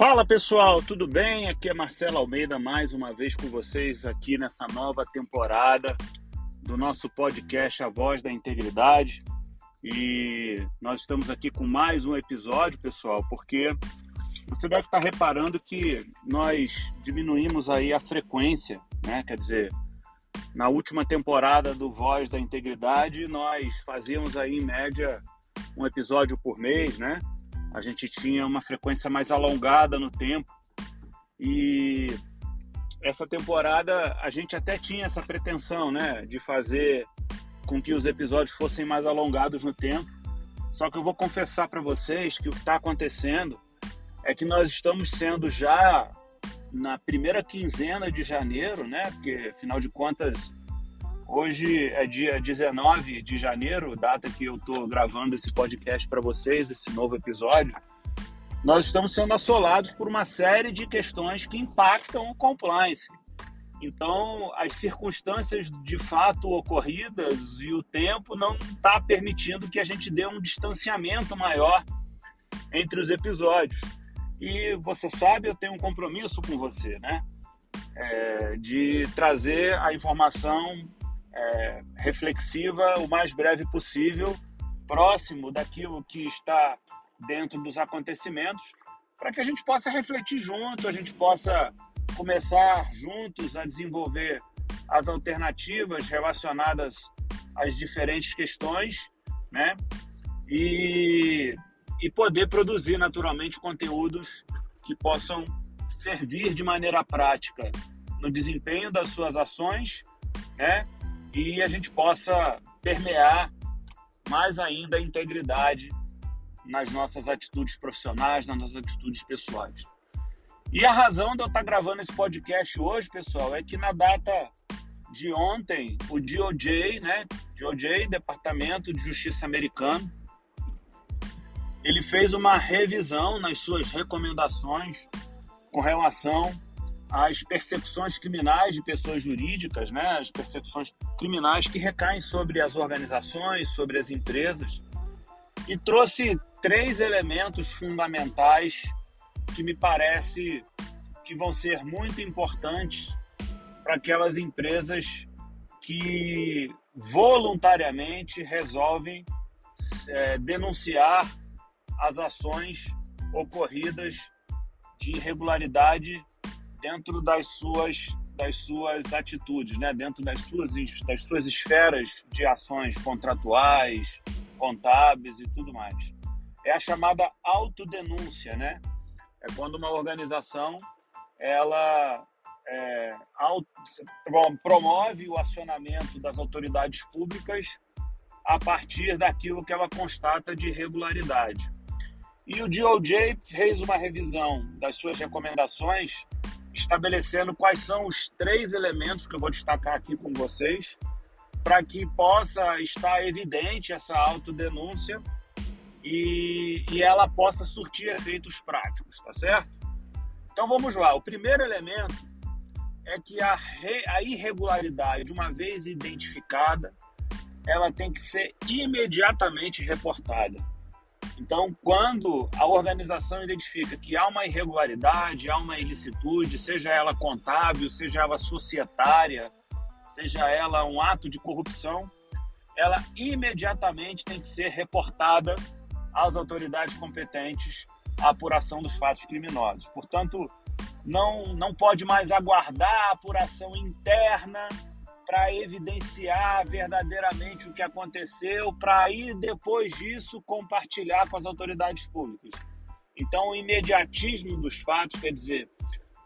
Fala pessoal, tudo bem? Aqui é Marcelo Almeida mais uma vez com vocês aqui nessa nova temporada do nosso podcast A Voz da Integridade. E nós estamos aqui com mais um episódio, pessoal, porque você deve estar reparando que nós diminuímos aí a frequência, né? Quer dizer, na última temporada do Voz da Integridade, nós fazíamos aí em média um episódio por mês, né? A gente tinha uma frequência mais alongada no tempo e essa temporada a gente até tinha essa pretensão, né, de fazer com que os episódios fossem mais alongados no tempo. Só que eu vou confessar para vocês que o que está acontecendo é que nós estamos sendo já na primeira quinzena de janeiro, né? Porque afinal de contas Hoje é dia 19 de janeiro, data que eu estou gravando esse podcast para vocês, esse novo episódio. Nós estamos sendo assolados por uma série de questões que impactam o compliance. Então, as circunstâncias de fato ocorridas e o tempo não está permitindo que a gente dê um distanciamento maior entre os episódios. E você sabe, eu tenho um compromisso com você, né? É, de trazer a informação é, reflexiva o mais breve possível, próximo daquilo que está dentro dos acontecimentos, para que a gente possa refletir junto, a gente possa começar juntos a desenvolver as alternativas relacionadas às diferentes questões, né? E, e poder produzir naturalmente conteúdos que possam servir de maneira prática no desempenho das suas ações, né? E a gente possa permear mais ainda a integridade nas nossas atitudes profissionais, nas nossas atitudes pessoais. E a razão de eu estar gravando esse podcast hoje, pessoal, é que na data de ontem, o DOJ, né, DOJ, Departamento de Justiça Americano, ele fez uma revisão nas suas recomendações com relação as persecuções criminais de pessoas jurídicas, né, as persecuções criminais que recaem sobre as organizações, sobre as empresas, e trouxe três elementos fundamentais que me parece que vão ser muito importantes para aquelas empresas que voluntariamente resolvem é, denunciar as ações ocorridas de irregularidade dentro das suas das suas atitudes, né? dentro das suas, das suas esferas de ações contratuais, contábeis e tudo mais. É a chamada autodenúncia, né? É quando uma organização ela é, auto, promove o acionamento das autoridades públicas a partir daquilo que ela constata de irregularidade. E o DOJ fez uma revisão das suas recomendações estabelecendo quais são os três elementos que eu vou destacar aqui com vocês, para que possa estar evidente essa autodenúncia e, e ela possa surtir efeitos práticos, tá certo? Então vamos lá. O primeiro elemento é que a, re, a irregularidade, uma vez identificada, ela tem que ser imediatamente reportada. Então, quando a organização identifica que há uma irregularidade, há uma ilicitude, seja ela contábil, seja ela societária, seja ela um ato de corrupção, ela imediatamente tem que ser reportada às autoridades competentes a apuração dos fatos criminosos. Portanto, não, não pode mais aguardar a apuração interna para evidenciar verdadeiramente o que aconteceu, para aí depois disso compartilhar com as autoridades públicas. Então, o imediatismo dos fatos, quer dizer,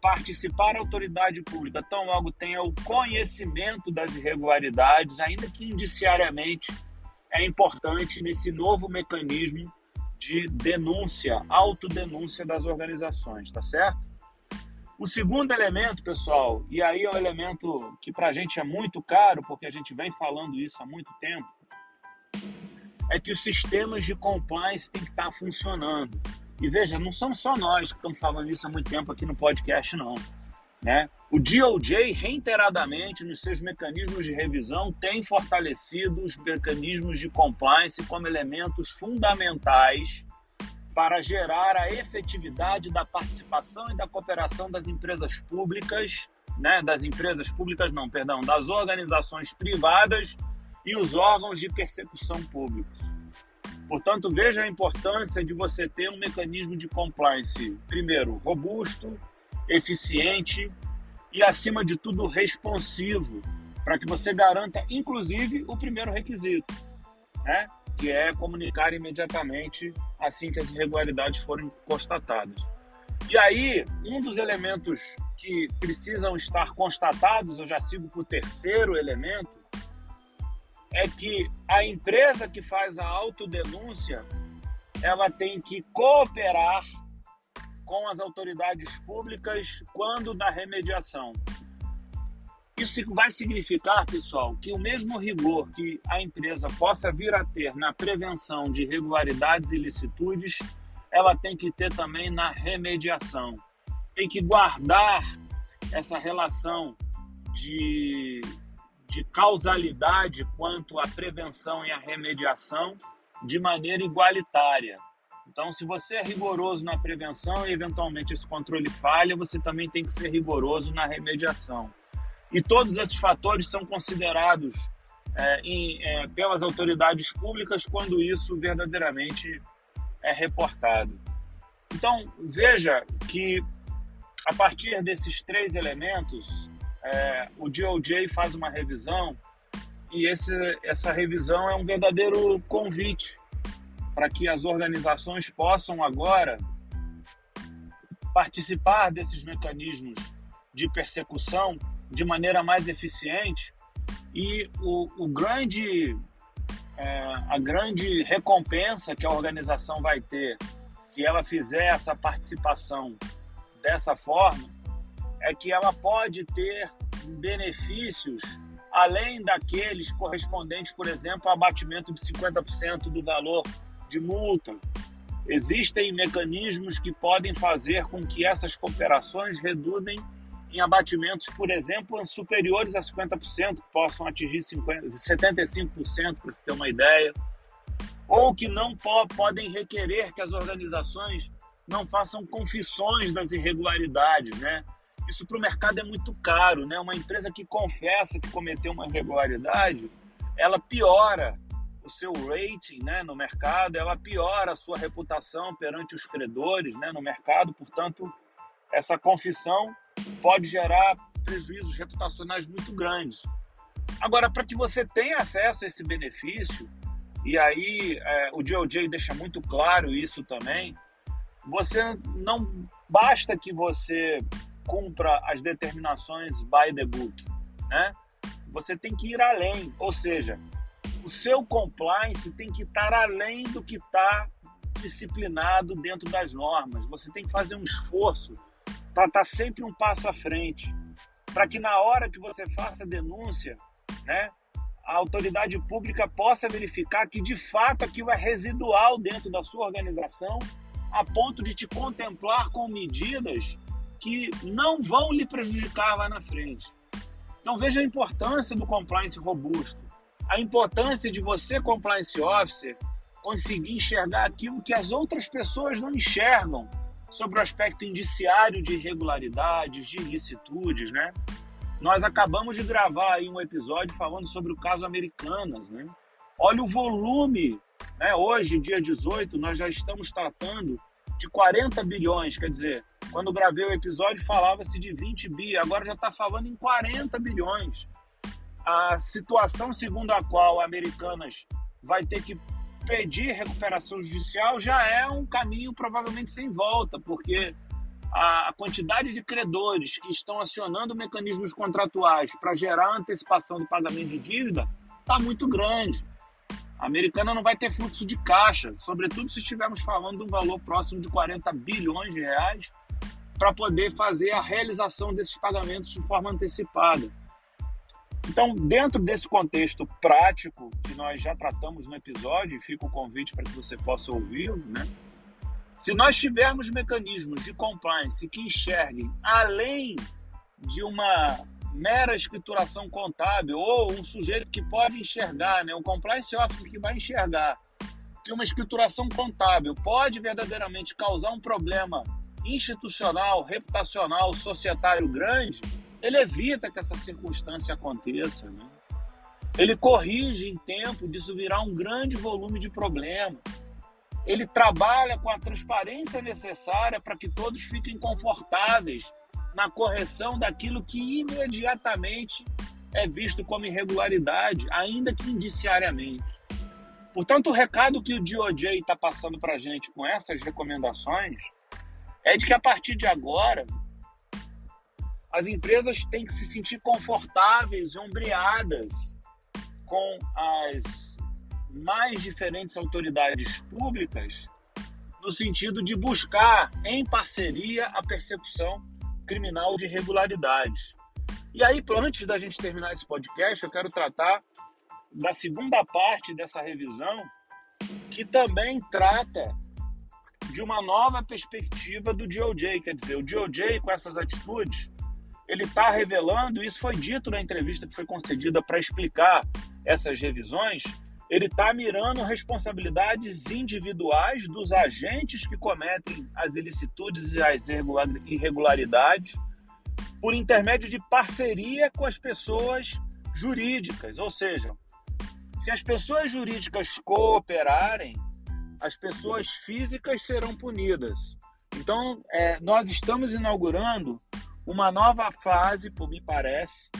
participar a autoridade pública tão logo tenha o conhecimento das irregularidades, ainda que indiciariamente, é importante nesse novo mecanismo de denúncia, autodenúncia das organizações, tá certo? O segundo elemento, pessoal, e aí é um elemento que para a gente é muito caro, porque a gente vem falando isso há muito tempo, é que os sistemas de compliance têm que estar tá funcionando. E veja, não são só nós que estamos falando isso há muito tempo aqui no podcast, não. Né? O DOJ, reiteradamente, nos seus mecanismos de revisão, tem fortalecido os mecanismos de compliance como elementos fundamentais para gerar a efetividade da participação e da cooperação das empresas públicas, né, das empresas públicas não, perdão, das organizações privadas e os órgãos de persecução públicos. Portanto, veja a importância de você ter um mecanismo de compliance, primeiro, robusto, eficiente e, acima de tudo, responsivo, para que você garanta, inclusive, o primeiro requisito, né? Que é comunicar imediatamente assim que as irregularidades forem constatadas. E aí, um dos elementos que precisam estar constatados, eu já sigo para o terceiro elemento, é que a empresa que faz a autodenúncia, ela tem que cooperar com as autoridades públicas quando da remediação. Isso vai significar, pessoal, que o mesmo rigor que a empresa possa vir a ter na prevenção de irregularidades e ilicitudes, ela tem que ter também na remediação. Tem que guardar essa relação de, de causalidade quanto à prevenção e à remediação de maneira igualitária. Então, se você é rigoroso na prevenção e eventualmente esse controle falha, você também tem que ser rigoroso na remediação. E todos esses fatores são considerados é, em, é, pelas autoridades públicas quando isso verdadeiramente é reportado. Então, veja que a partir desses três elementos, é, o DOJ faz uma revisão e esse, essa revisão é um verdadeiro convite para que as organizações possam agora participar desses mecanismos de persecução de maneira mais eficiente e o, o grande é, a grande recompensa que a organização vai ter se ela fizer essa participação dessa forma é que ela pode ter benefícios além daqueles correspondentes, por exemplo, ao abatimento de 50% do valor de multa. Existem mecanismos que podem fazer com que essas cooperações reduzem em abatimentos, por exemplo, superiores a 50%, que possam atingir 50, 75%, para você ter uma ideia, ou que não po podem requerer que as organizações não façam confissões das irregularidades, né? Isso para o mercado é muito caro, né? Uma empresa que confessa que cometeu uma irregularidade, ela piora o seu rating né, no mercado, ela piora a sua reputação perante os credores né, no mercado, portanto, essa confissão pode gerar prejuízos reputacionais muito grandes. Agora, para que você tenha acesso a esse benefício, e aí é, o DOJ deixa muito claro isso também, você não basta que você cumpra as determinações by the book, né? Você tem que ir além, ou seja, o seu compliance tem que estar além do que está disciplinado dentro das normas. Você tem que fazer um esforço para estar tá sempre um passo à frente, para que na hora que você faça a denúncia, né, a autoridade pública possa verificar que de fato aquilo é residual dentro da sua organização, a ponto de te contemplar com medidas que não vão lhe prejudicar lá na frente. Então veja a importância do compliance robusto. A importância de você, compliance officer, conseguir enxergar aquilo que as outras pessoas não enxergam sobre o aspecto indiciário de irregularidades, de ilicitudes, né? Nós acabamos de gravar aí um episódio falando sobre o caso Americanas, né? Olha o volume, né? Hoje, dia 18, nós já estamos tratando de 40 bilhões, quer dizer, quando gravei o episódio falava-se de 20 bi, agora já está falando em 40 bilhões a situação segundo a qual Americanas vai ter que pedir recuperação judicial já é um caminho provavelmente sem volta, porque a quantidade de credores que estão acionando mecanismos contratuais para gerar antecipação do pagamento de dívida está muito grande. A americana não vai ter fluxo de caixa, sobretudo se estivermos falando de um valor próximo de 40 bilhões de reais para poder fazer a realização desses pagamentos de forma antecipada. Então, dentro desse contexto prático que nós já tratamos no episódio, fica o convite para que você possa ouvi-lo, né? Se nós tivermos mecanismos de compliance que enxerguem além de uma mera escrituração contábil ou um sujeito que pode enxergar, né, um compliance officer que vai enxergar que uma escrituração contábil pode verdadeiramente causar um problema institucional, reputacional, societário grande, ele evita que essa circunstância aconteça. Né? Ele corrige em tempo disso virar um grande volume de problema. Ele trabalha com a transparência necessária para que todos fiquem confortáveis na correção daquilo que imediatamente é visto como irregularidade, ainda que indiciariamente. Portanto, o recado que o DOJ está passando para a gente com essas recomendações é de que a partir de agora as empresas têm que se sentir confortáveis, ombreadas com as mais diferentes autoridades públicas, no sentido de buscar em parceria a persecução criminal de irregularidades. E aí, antes da gente terminar esse podcast, eu quero tratar da segunda parte dessa revisão, que também trata de uma nova perspectiva do DOJ. Quer dizer, o DOJ, com essas atitudes, ele está revelando, isso foi dito na entrevista que foi concedida para explicar essas revisões, ele está mirando responsabilidades individuais dos agentes que cometem as ilicitudes e as irregularidades por intermédio de parceria com as pessoas jurídicas, ou seja, se as pessoas jurídicas cooperarem, as pessoas físicas serão punidas. Então, é, nós estamos inaugurando uma nova fase, por me parece,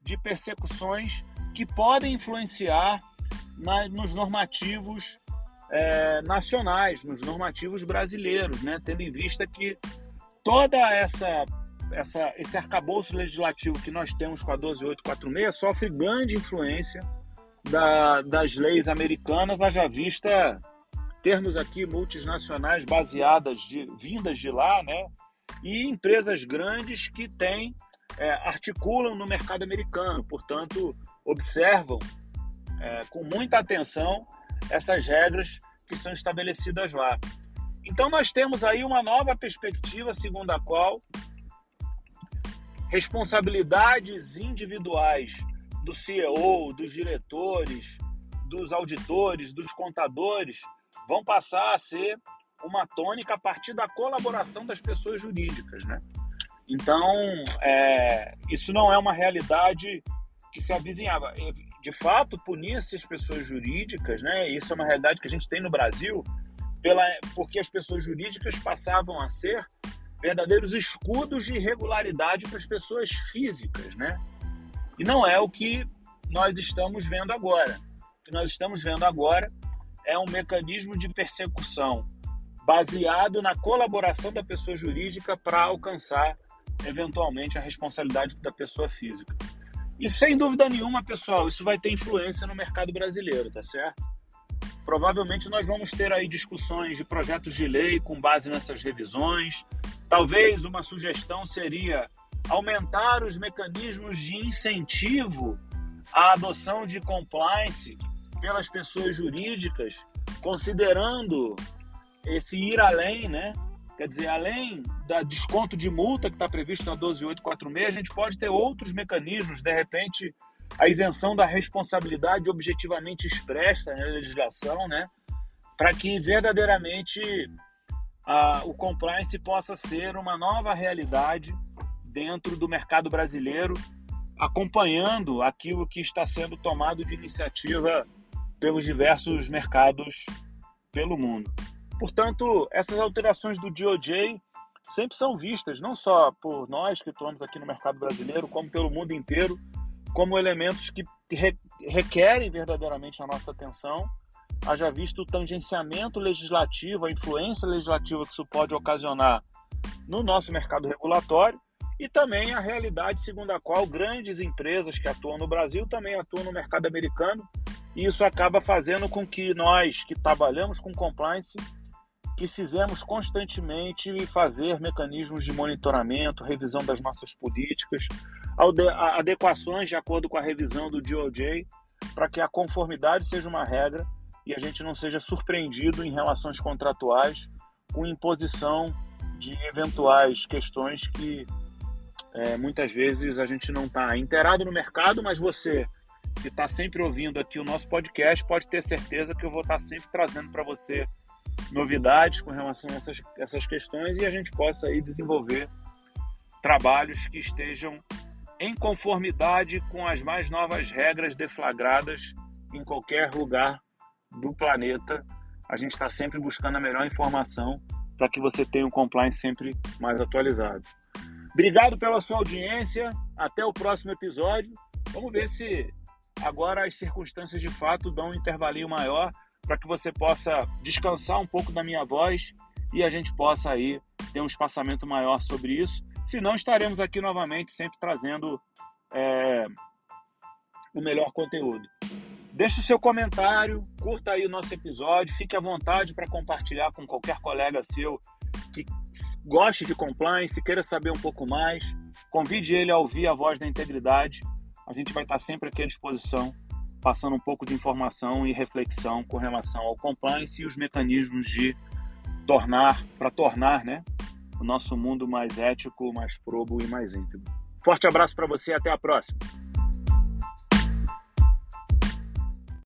de persecuções que podem influenciar na, nos normativos é, nacionais, nos normativos brasileiros, né? tendo em vista que toda essa, essa esse arcabouço legislativo que nós temos com a 12846 sofre grande influência da, das leis americanas, haja vista termos aqui multinacionais baseadas de vindas de lá, né? E empresas grandes que têm é, articulam no mercado americano, portanto observam é, com muita atenção essas regras que são estabelecidas lá. Então nós temos aí uma nova perspectiva segundo a qual responsabilidades individuais do CEO, dos diretores, dos auditores, dos contadores, vão passar a ser uma tônica a partir da colaboração das pessoas jurídicas, né? Então, é, isso não é uma realidade que se avizinhava. De fato, punir-se as pessoas jurídicas, né? Isso é uma realidade que a gente tem no Brasil, pela, porque as pessoas jurídicas passavam a ser verdadeiros escudos de irregularidade para as pessoas físicas, né? E não é o que nós estamos vendo agora. O que nós estamos vendo agora é um mecanismo de persecução baseado na colaboração da pessoa jurídica para alcançar eventualmente a responsabilidade da pessoa física. E sem dúvida nenhuma, pessoal, isso vai ter influência no mercado brasileiro, tá certo? Provavelmente nós vamos ter aí discussões de projetos de lei com base nessas revisões. Talvez uma sugestão seria aumentar os mecanismos de incentivo à adoção de compliance pelas pessoas jurídicas, considerando esse ir além, né? Quer dizer, além da desconto de multa que está previsto na 12846, a gente pode ter outros mecanismos, de repente, a isenção da responsabilidade objetivamente expressa na legislação, né? Para que verdadeiramente a, o compliance possa ser uma nova realidade dentro do mercado brasileiro, acompanhando aquilo que está sendo tomado de iniciativa pelos diversos mercados pelo mundo. Portanto, essas alterações do DOJ sempre são vistas, não só por nós que estamos aqui no mercado brasileiro, como pelo mundo inteiro, como elementos que requerem verdadeiramente a nossa atenção, haja visto o tangenciamento legislativo, a influência legislativa que isso pode ocasionar no nosso mercado regulatório e também a realidade segundo a qual grandes empresas que atuam no Brasil também atuam no mercado americano, e isso acaba fazendo com que nós que trabalhamos com compliance precisemos constantemente fazer mecanismos de monitoramento, revisão das nossas políticas, adequações de acordo com a revisão do DOJ, para que a conformidade seja uma regra e a gente não seja surpreendido em relações contratuais com imposição de eventuais questões que é, muitas vezes a gente não está inteirado no mercado, mas você que está sempre ouvindo aqui o nosso podcast pode ter certeza que eu vou estar tá sempre trazendo para você novidades com relação a essas, essas questões e a gente possa aí desenvolver trabalhos que estejam em conformidade com as mais novas regras deflagradas em qualquer lugar do planeta. A gente está sempre buscando a melhor informação para que você tenha um compliance sempre mais atualizado. Obrigado pela sua audiência. Até o próximo episódio. Vamos ver se agora as circunstâncias de fato dão um intervalinho maior para que você possa descansar um pouco da minha voz e a gente possa aí ter um espaçamento maior sobre isso. Se não, estaremos aqui novamente, sempre trazendo é, o melhor conteúdo. Deixe o seu comentário, curta aí o nosso episódio, fique à vontade para compartilhar com qualquer colega seu que goste de compliance, queira saber um pouco mais. Convide ele a ouvir a voz da integridade. A gente vai estar sempre aqui à disposição, passando um pouco de informação e reflexão com relação ao compliance e os mecanismos de tornar, para tornar, né, o nosso mundo mais ético, mais probo e mais íntegro. Forte abraço para você e até a próxima.